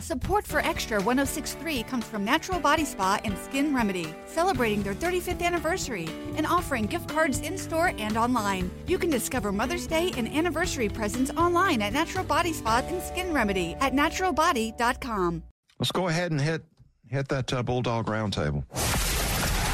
Support for Extra 1063 comes from Natural Body Spa and Skin Remedy, celebrating their 35th anniversary and offering gift cards in store and online. You can discover Mother's Day and anniversary presents online at Natural Body Spa and Skin Remedy at naturalbody.com. Let's go ahead and hit hit that uh, Bulldog Roundtable.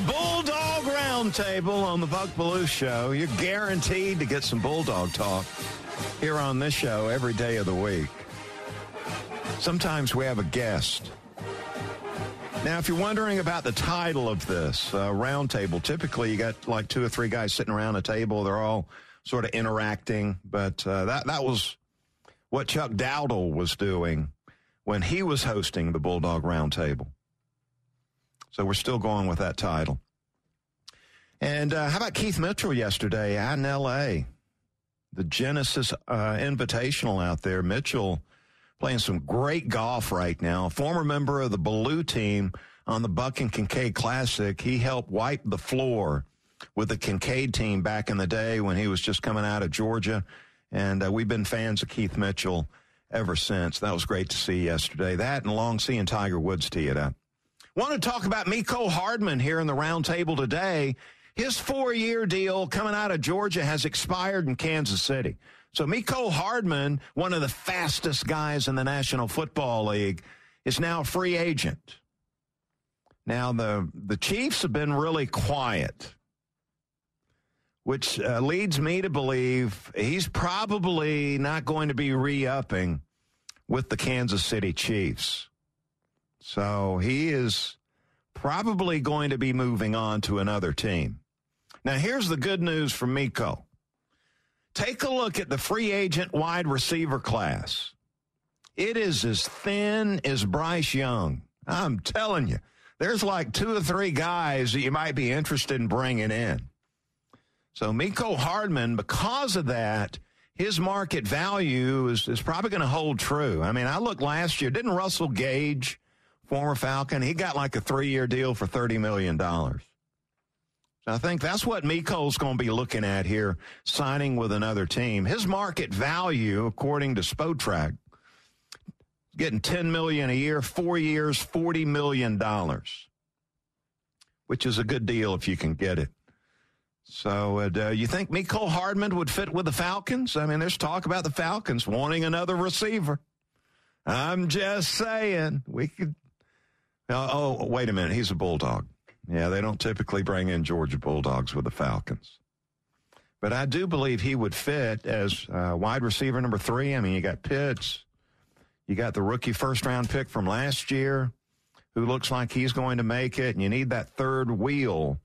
The Bulldog Roundtable on the Buck Belue Show. You're guaranteed to get some Bulldog talk here on this show every day of the week. Sometimes we have a guest. Now, if you're wondering about the title of this uh, roundtable, typically you got like two or three guys sitting around a table. They're all sort of interacting, but uh, that that was what Chuck Dowdle was doing when he was hosting the Bulldog Roundtable. So we're still going with that title. And uh, how about Keith Mitchell yesterday out in L.A.? The Genesis uh, Invitational out there. Mitchell playing some great golf right now. Former member of the Belue team on the Buck and Kincaid Classic. He helped wipe the floor with the Kincaid team back in the day when he was just coming out of Georgia. And uh, we've been fans of Keith Mitchell ever since. That was great to see yesterday. That and long seeing Tiger Woods tee it up. Want to talk about Mecole Hardman here in the roundtable today. His four year deal coming out of Georgia has expired in Kansas City. So Mecole Hardman, one of the fastest guys in the National Football League, is now a free agent. Now the the Chiefs have been really quiet, which uh, leads me to believe he's probably not going to be re-upping with the Kansas City Chiefs. So he is probably going to be moving on to another team. Now, here's the good news for Mecole. Take a look at the free agent wide receiver class. It is as thin as Bryce Young. I'm telling you, there's like two or three guys that you might be interested in bringing in. So, Mecole Hardman, because of that, his market value is, is probably going to hold true. I mean, I looked last year, didn't Russell Gage former Falcon, he got like a three year deal for $30 million. So I think that's what Mecole's going to be looking at here, signing with another team. His market value, according to Spotrac, getting 10 million a year, four years, $40 million, which is a good deal if you can get it. So, uh, you think Mecole Hardman would fit with the Falcons? I mean, there's talk about the Falcons wanting another receiver. I'm just saying we could Oh, oh, wait a minute. He's a Bulldog. Yeah, they don't typically bring in Georgia Bulldogs with the Falcons. But I do believe he would fit as uh, wide receiver number three. I mean, you got Pitts, you got the rookie first round pick from last year, who looks like he's going to make it, and you need that third wheel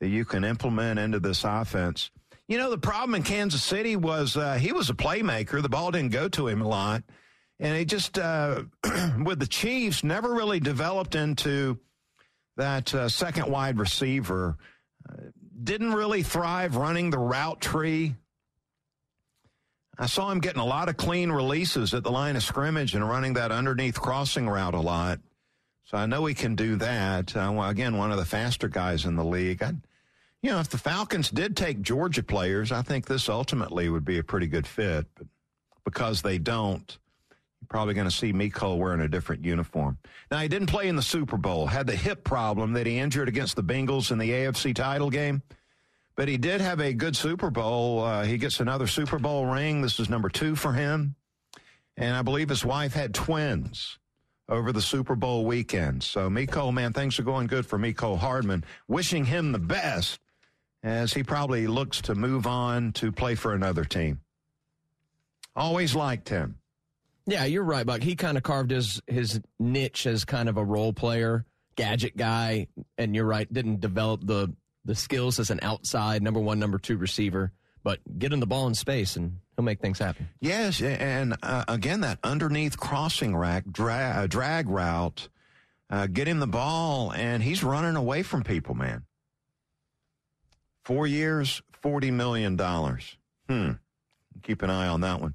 that you can implement into this offense. You know, the problem in Kansas City was uh, he was a playmaker. The ball didn't go to him a lot and he just uh, with the Chiefs never really developed into that uh, second wide receiver. Uh, didn't really thrive running the route tree. I saw him getting a lot of clean releases at the line of scrimmage and running that underneath crossing route a lot. So I know he can do that. Uh, again, one of the faster guys in the league. i you know, if the Falcons did take Georgia players, I think this ultimately would be a pretty good fit. But because they don't, probably going to see Mecole wearing a different uniform. Now, he didn't play in the Super Bowl, had the hip problem that he injured against the Bengals in the AFC title game. But he did have a good Super Bowl. Uh, he gets another Super Bowl ring. This is number two for him. And I believe his wife had twins over the Super Bowl weekend. So, Mecole, man, things are going good for Mecole Hardman. Wishing him the best as he probably looks to move on to play for another team. Always liked him. Yeah, you're right, Buck. He kind of carved his his niche as kind of a role player, gadget guy, and you're right, didn't develop the the skills as an outside number one, number two receiver. But get him the ball in space, and He'll make things happen. Yes, and uh, again, that underneath crossing rack dra- uh, drag route, uh, get him the ball, and he's running away from people, man. Four years, $40 million. Hmm. Keep an eye on that one.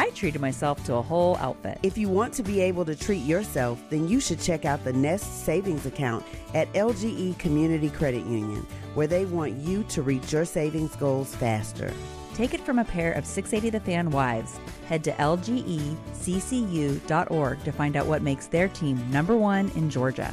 I treated myself to a whole outfit. If you want to be able to treat yourself, then you should check out the Nest Savings Account at LGE Community Credit Union, where they want you to reach your savings goals faster. Take it from a pair of 680 The Fan wives. Head to lgeccu.org to find out what makes their team number one in Georgia.